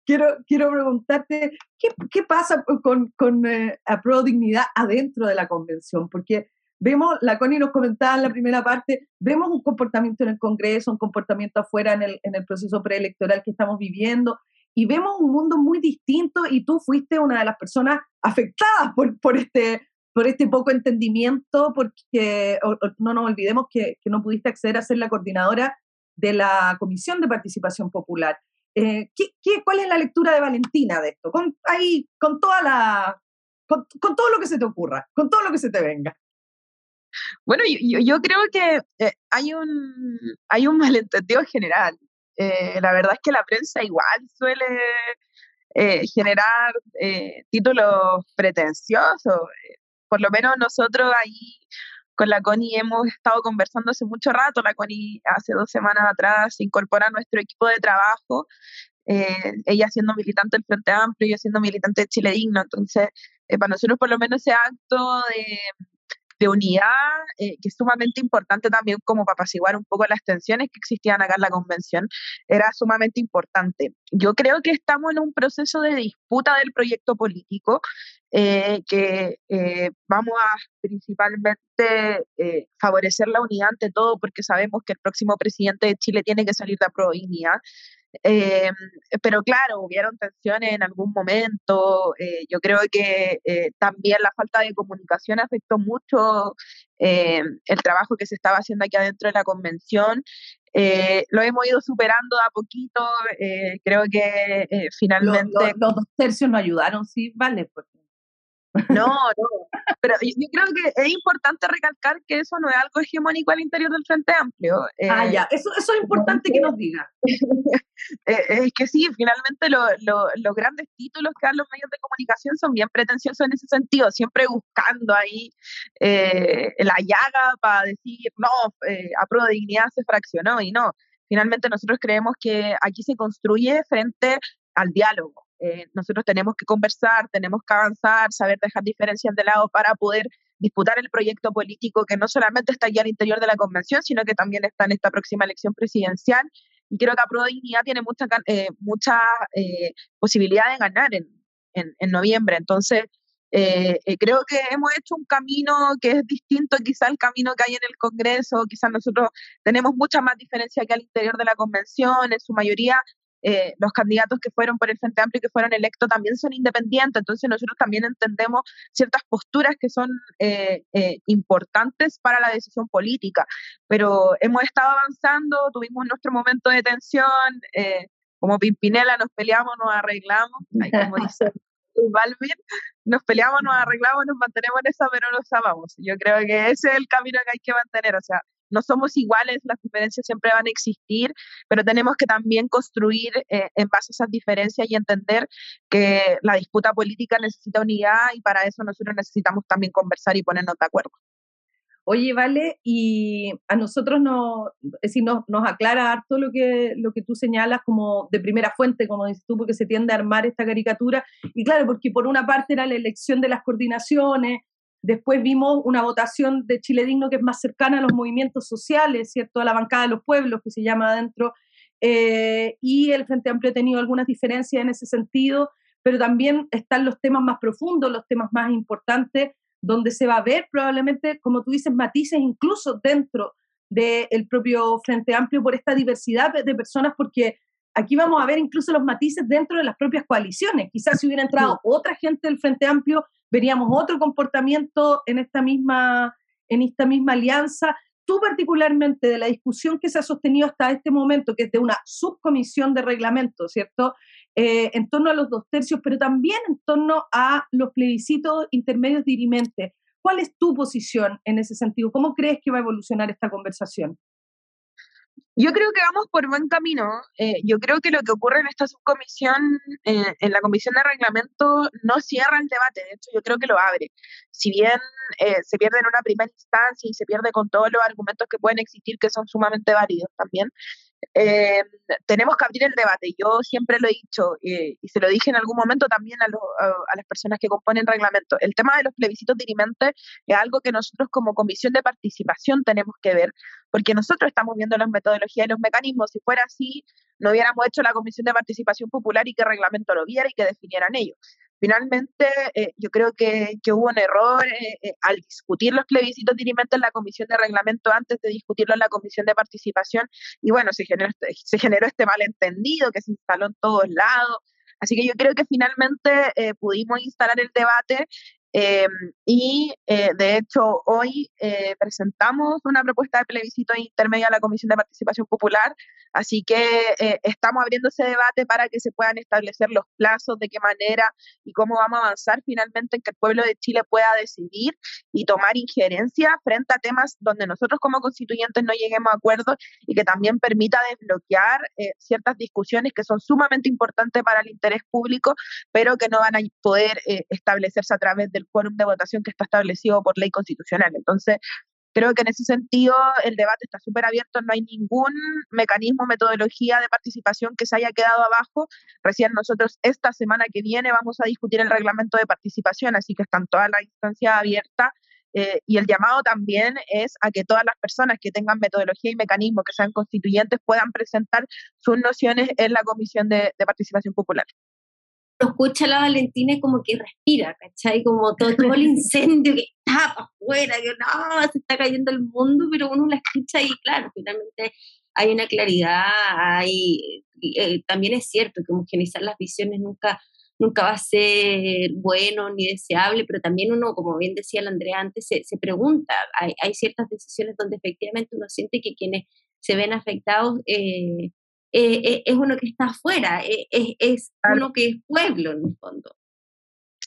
quiero, quiero preguntarte, ¿qué, qué pasa con, con eh, Pro Dignidad adentro de la convención? Porque vemos, la Connie nos comentaba en la primera parte, vemos un comportamiento en el Congreso, un comportamiento afuera en el, en el proceso preelectoral que estamos viviendo, y vemos un mundo muy distinto y tú fuiste una de las personas afectadas por, por, este, por este poco entendimiento, porque no nos olvidemos que, que, no pudiste acceder a ser la coordinadora de la Comisión de Participación Popular. Eh, ¿qué, qué, cuál es la lectura de Valentina de esto? Con, ahí, con, toda la, con, todo lo que se te ocurra, con todo lo que se te venga. Bueno, yo, yo creo que eh, hay, un, hay un malentendido general. Eh, la verdad es que la prensa igual suele eh, generar eh, títulos pretenciosos. Por lo menos nosotros ahí con la CONI hemos estado conversando hace mucho rato. La CONI hace dos semanas atrás se incorpora a nuestro equipo de trabajo. ella siendo militante del Frente Amplio, yo siendo militante de Chile Digno. Entonces, para nosotros por lo menos ese acto de de unidad, eh, que es sumamente importante también como para apaciguar un poco las tensiones que existían acá en la convención, era sumamente importante. Yo creo que estamos en un proceso de disputa del proyecto político, eh, que eh, vamos a principalmente favorecer la unidad ante todo, porque sabemos que el próximo presidente de Chile tiene que salir de la provincia. Eh, pero claro, hubieron tensiones en algún momento. Eh, yo creo que eh, también la falta de comunicación afectó mucho el trabajo que se estaba haciendo aquí adentro de la convención. lo hemos ido superando a poquito. creo que finalmente. Los, dos tercios nos ayudaron, sí, vale, pues no, no. Pero yo creo que es importante recalcar que eso no es algo hegemónico al interior del Frente Amplio. ah, eh, ya. Eso, eso es importante que nos diga. Eh, es que sí, finalmente los grandes títulos que dan los medios de comunicación son bien pretenciosos en ese sentido, siempre buscando ahí eh, la llaga para decir, no, a prueba de dignidad se fraccionó y no. Finalmente nosotros creemos que aquí se construye frente al diálogo eh, nosotros tenemos que conversar, tenemos que avanzar, saber dejar diferencias de lado para poder disputar el proyecto político que no solamente está allá al interior de la convención, sino que también está en esta próxima elección presidencial. Y creo que Pro Dignidad tiene mucha, eh, mucha eh, posibilidad de ganar en, en, noviembre. Entonces, creo que hemos hecho un camino que es distinto quizá al camino que hay en el Congreso, quizás nosotros tenemos mucha más diferencia que al interior de la convención, en su mayoría eh, los candidatos que fueron por el Frente Amplio y que fueron electos también son independientes, entonces nosotros también entendemos ciertas posturas que son eh, eh, importantes para la decisión política, pero hemos estado avanzando, tuvimos nuestro momento de tensión, como Pimpinela nos peleamos, nos arreglamos, como dice Balvin, nos peleamos, nos arreglamos, nos mantenemos en esa, pero nos amamos. Yo creo que ese es el camino que hay que mantener, o sea, no somos iguales, las diferencias siempre van a existir, pero tenemos que también construir eh, en base a esas diferencias y entender que la disputa política necesita unidad y para eso nosotros necesitamos también conversar y ponernos de acuerdo. Oye, Vale, y a nosotros nos, es nos, nos aclara harto lo que, lo que tú señalas como de primera fuente, como dices tú, porque se tiende a armar esta caricatura. Y claro, porque por una parte era la elección de las coordinaciones, Después vimos una votación de Chile Digno que es más cercana a los movimientos sociales, ¿cierto? A la bancada de los pueblos, que se llama adentro. eh, y el Frente Amplio ha tenido algunas diferencias en ese sentido, pero también están los temas más profundos, los temas más importantes, donde se va a ver probablemente, como tú dices, matices incluso dentro del propio Frente Amplio por esta diversidad de personas, porque aquí vamos a ver incluso los matices dentro de las propias coaliciones. Quizás si hubiera entrado otra gente del Frente Amplio, veríamos otro comportamiento en esta misma, en esta misma alianza. Tú particularmente de la discusión que se ha sostenido hasta este momento, que es de una subcomisión de reglamento, ¿cierto? Eh, en torno a los dos tercios, pero también en torno a los plebiscitos intermedios dirimentes. ¿Cuál es tu posición en ese sentido? ¿Cómo crees que va a evolucionar esta conversación? Yo creo que vamos por buen camino. Eh, yo creo que lo que ocurre en esta subcomisión, eh, en la comisión de reglamento, no cierra el debate. De hecho, yo creo que lo abre. Si bien eh, se pierde en una primera instancia y se pierde con todos los argumentos que pueden existir, que son sumamente válidos también, eh, tenemos que abrir el debate. Yo siempre lo he dicho eh, y se lo dije en algún momento también a, las personas que componen reglamento. El tema de los plebiscitos dirimentes es algo que nosotros como comisión de participación tenemos que ver, porque nosotros estamos viendo las metodologías y los mecanismos. Si fuera así, no hubiéramos hecho la comisión de participación popular y que reglamento lo viera y que definieran ellos. Finalmente, eh, yo creo que, hubo un error eh, eh, al discutir los plebiscitos dirimentes en la comisión de reglamento antes de discutirlo en la comisión de participación y bueno, se generó este, se generó este malentendido que se instaló en todos lados. Así que yo creo que finalmente pudimos instalar el debate Em, y eh, de hecho, hoy eh, presentamos una propuesta de plebiscito intermedio a la Comisión de Participación Popular, así que eh, estamos abriendo ese debate para que se puedan establecer los plazos, de qué manera y cómo vamos a avanzar finalmente en que el pueblo de Chile pueda decidir y tomar injerencia frente a temas donde nosotros como constituyentes no lleguemos a acuerdo y que también permita desbloquear ciertas discusiones que son sumamente importantes para el interés público, pero que no van a poder establecerse a través del quórum de votación que está establecido por ley constitucional. Entonces, creo que en ese sentido el debate está súper abierto, no hay ningún mecanismo, metodología de participación que se haya quedado abajo. Recién nosotros esta semana que viene vamos a discutir el reglamento de participación, así que están todas las instancias abiertas. Eh, y el llamado también es a que todas las personas que tengan metodología y mecanismos que sean constituyentes puedan presentar sus nociones en la Comisión de Participación Popular lo escucha la Valentina y como que respira, ¿cachai? Como todo, el incendio que está para afuera, que no, se está cayendo el mundo, pero uno la escucha y claro, finalmente hay una claridad, hay, eh, también es cierto que homogenizar las visiones nunca, nunca va a ser bueno ni deseable, pero también uno, como bien decía la Andrea antes, se, se pregunta, hay, hay, ciertas decisiones donde efectivamente uno siente que quienes se ven afectados eh, eh, eh, es uno que está afuera, eh, es, uno que es pueblo en el fondo.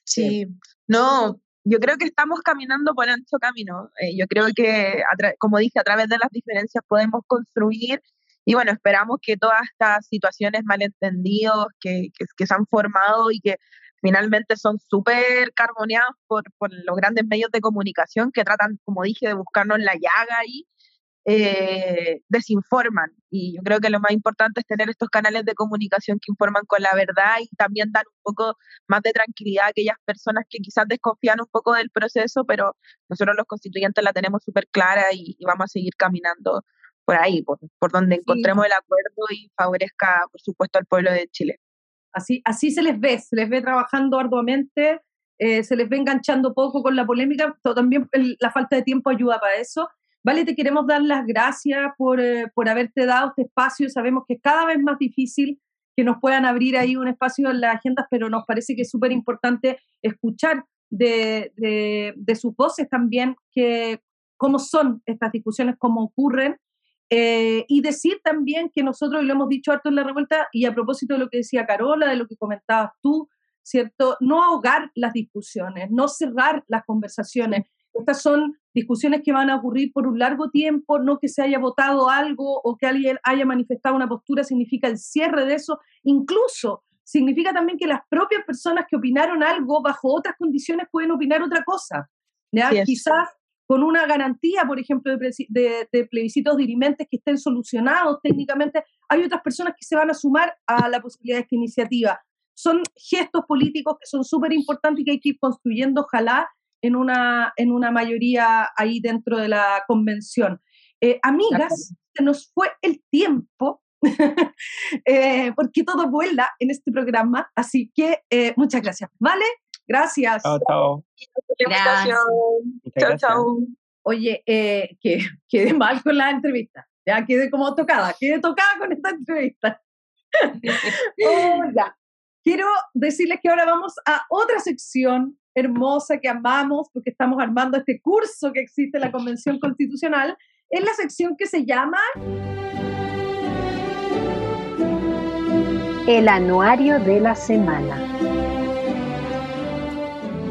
Sí, no, yo creo que estamos caminando por ancho camino. yo creo que, como dije, a través de las diferencias podemos construir y bueno, esperamos que todas estas situaciones malentendidos que, que, se han formado y que finalmente son súper carboneados por, por, los grandes medios de comunicación que tratan, como dije, de buscarnos la llaga ahí eh, desinforman. Y yo creo que lo más importante es tener estos canales de comunicación que informan con la verdad y también dan un poco más de tranquilidad a aquellas personas que quizás desconfían un poco del proceso, pero nosotros los constituyentes la tenemos súper clara y, vamos a seguir caminando por ahí, por, donde encontremos el acuerdo y favorezca, por supuesto, al pueblo de Chile. Así, así se les ve, se les ve trabajando arduamente, eh, se les ve enganchando poco con la polémica, pero también la falta de tiempo ayuda para eso. Vale, te queremos dar las gracias por, eh, por haberte dado este espacio. Sabemos que es cada vez más difícil que nos puedan abrir ahí un espacio en las agendas, pero nos parece que es súper importante escuchar de, de, sus voces también que, cómo son estas discusiones, cómo ocurren. Eh, y decir también que nosotros, y lo hemos dicho harto en la revuelta, y a propósito de lo que decía Carola, de lo que comentabas tú, ¿cierto? No ahogar las discusiones, no cerrar las conversaciones. Estas son discusiones que van a ocurrir por un largo tiempo, no que se haya votado algo o que alguien haya manifestado una postura significa el cierre de eso, incluso significa también que las propias personas que opinaron algo bajo otras condiciones pueden opinar otra cosa. ¿ya? Quizás con una garantía, por ejemplo, de, de, plebiscitos dirimentes que estén solucionados técnicamente, hay otras personas que se van a sumar a la posibilidad de esta iniciativa. Son gestos políticos que son súper importantes y que hay que ir construyendo, ojalá, en una, en una mayoría ahí dentro de la convención. Eh, amigas, se nos fue el tiempo, eh, porque todo vuela en este programa. Así que eh, muchas gracias. ¿Vale? Gracias. Chao, chao. Chao, chao. Oye, eh, que quedé mal con la entrevista. Ya quedé como tocada, quedé tocada con esta entrevista. oh, ya. Quiero decirles que ahora vamos a otra sección hermosa que amamos porque estamos armando este curso que existe en la Convención Constitucional. Es la sección que se llama El anuario de la semana.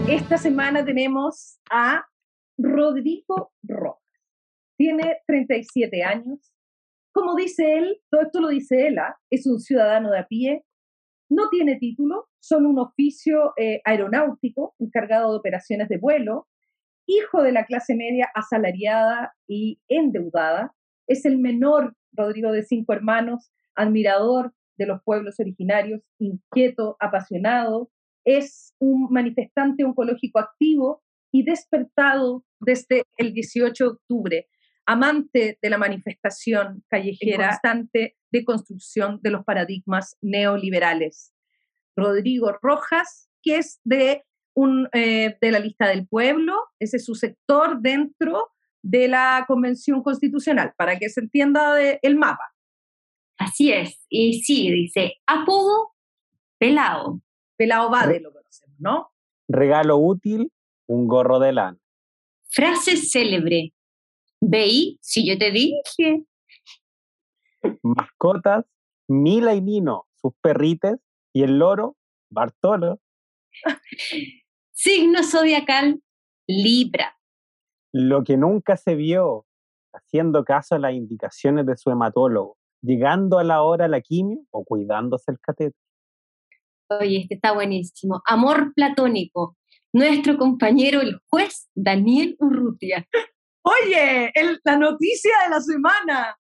Esta semana tenemos a Rodrigo Rojas. Tiene 37 años. Como dice él, todo esto lo dice él, ¿ah? es un ciudadano de a pie, no tiene título, solo un oficio eh, aeronáutico encargado de operaciones de vuelo, hijo de la clase media asalariada y endeudada, es el menor, Rodrigo, de cinco hermanos, admirador de los pueblos originarios, inquieto, apasionado, es un manifestante oncológico activo y despertado desde el 18 de octubre, amante de la manifestación callejera, constante de construcción de los paradigmas neoliberales. Rodrigo Rojas, que es de, un, eh, de la lista del pueblo, ese es su sector dentro de la Convención Constitucional, para que se entienda el mapa. Así es, y sí, dice, apodo, pelado. Pelado Bade lo conocemos, ¿no? Regalo útil, un gorro de lana. Frase célebre, veí si yo te dije. Mascotas, Mila y Nino, sus perrites, y el loro, Bartolo. Signo zodiacal, Libra. Lo que nunca se vio, haciendo caso a las indicaciones de su hematólogo, llegando a la hora la quimio o cuidándose el catéter. Oye, este está buenísimo. Amor platónico. Nuestro compañero, el juez Daniel Urrutia. Oye, la noticia de la semana.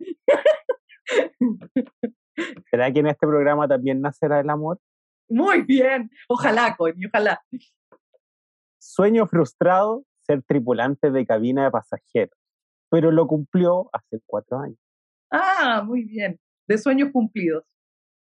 ¿Será que en este programa también nacerá el amor? Muy bien. Ojalá, coño, ojalá. Sueño frustrado, ser tripulante de cabina de pasajeros, pero lo cumplió hace cuatro años. Ah, muy bien. De sueños cumplidos.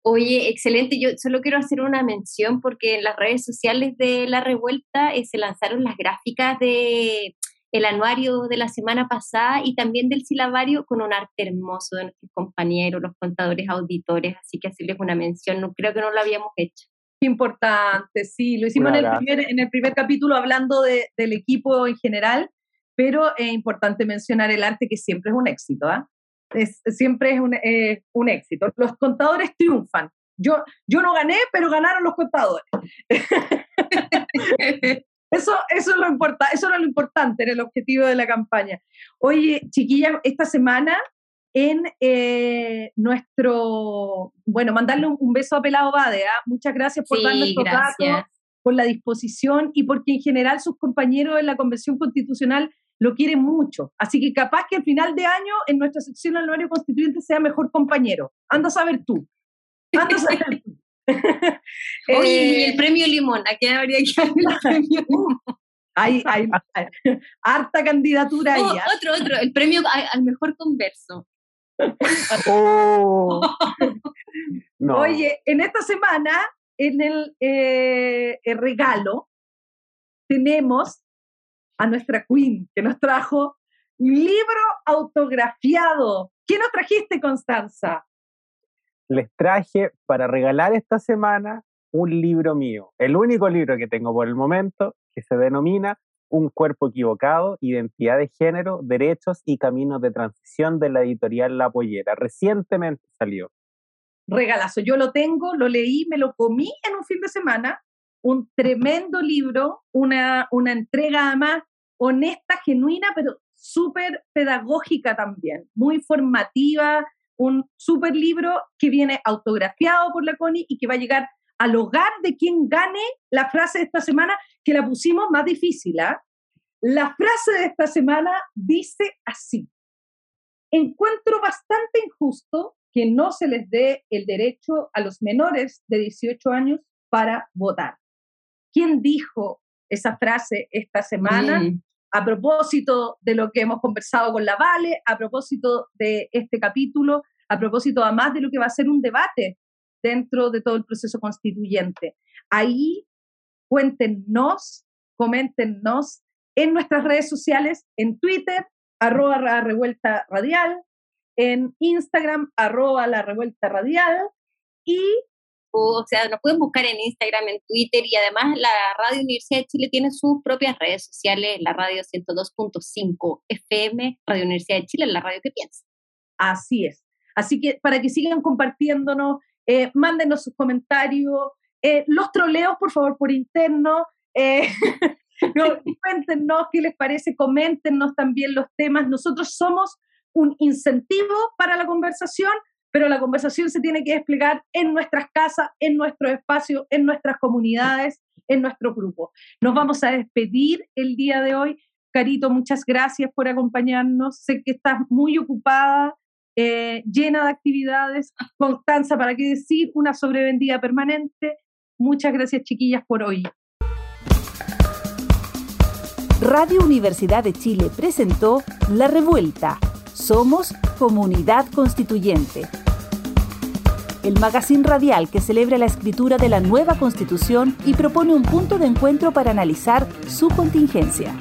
Oye, excelente. Yo solo quiero hacer una mención porque en las redes sociales de La Revuelta eh, se lanzaron las gráficas de el anuario de la semana pasada y también del silabario con un arte hermoso de nuestros compañeros, los contadores auditores, así que hacerles una mención, no, creo que no lo habíamos hecho. Importante, sí, lo hicimos en el, primer, en el, primer, capítulo hablando de, del equipo en general, pero es importante mencionar el arte que siempre es un éxito, ¿ah? Es, siempre es un, eh, un éxito. Los contadores triunfan. Yo, yo no gané, pero ganaron los contadores. Eso, eso, es lo importa, eso era lo importante, era el objetivo de la campaña. Oye, chiquilla, esta semana en eh, nuestro, bueno, mandarle un, beso a Pelado Bade, ¿ah? muchas gracias por darnos estos datos, por la disposición y porque en general sus compañeros en la Convención Constitucional lo quieren mucho. Así que capaz que al final de año en nuestra sección anuario constituyente sea mejor compañero. Anda a saber tú. Anda a saber tú. Oye, y el eh, premio Limón, ¿a quién habría que darle el premio Limón? Hay, hay, harta candidatura ahí. Oh, ¿ah? otro, otro, el premio al mejor converso. Oh. Oye, en esta semana, en el, eh, el, regalo, tenemos a nuestra Queen, que nos trajo un libro autografiado. ¿Qué nos trajiste, Constanza? Les traje para regalar esta semana un libro mío, el único libro que tengo por el momento, que se denomina Un cuerpo equivocado, identidad de género, derechos y caminos de transición de la editorial La Pollera. Recientemente salió. Regalazo, yo lo tengo, lo leí, me lo comí en un fin de semana, un tremendo libro, una, una entrega además honesta, genuina, pero súper pedagógica también, muy formativa, un super libro que viene autografiado por la Connie y que va a llegar al hogar de quien gane la frase de esta semana, que la pusimos más difícil. ¿ah? La frase de esta semana dice así, encuentro bastante injusto que no se les dé el derecho a los menores de 18 años para votar. ¿Quién dijo esa frase esta semana? A propósito de lo que hemos conversado con la Vale, a propósito de este capítulo, a propósito además de lo que va a ser un debate dentro de todo el proceso constituyente. Ahí cuéntenos, coméntenos en nuestras redes sociales, en Twitter, arroba la revuelta radial, en Instagram, arroba la revuelta radial, y o sea, nos pueden buscar en Instagram, en Twitter y además la Radio Universidad de Chile tiene sus propias redes sociales, la radio 102.5 FM, Radio Universidad de Chile, la radio que piensa. Así es. Así que para que sigan compartiéndonos, eh, mándenos sus comentarios, eh, los troleos, por favor, por interno. Eh, cuéntenos qué les parece, coméntenos también los temas. Nosotros somos un incentivo para la conversación, pero la conversación se tiene que desplegar en nuestras casas, en nuestros espacios, en nuestras comunidades, en nuestro grupo. Nos vamos a despedir el día de hoy. Carito, muchas gracias por acompañarnos. Sé que estás muy ocupada, eh, llena de actividades. Constanza, ¿para qué decir? Una sobrevendida permanente. Muchas gracias, chiquillas, por hoy. Radio Universidad de Chile presentó La Revuelta. Somos Comunidad Constituyente el magazine radial que celebra la escritura de la nueva constitución y propone un punto de encuentro para analizar su contingencia.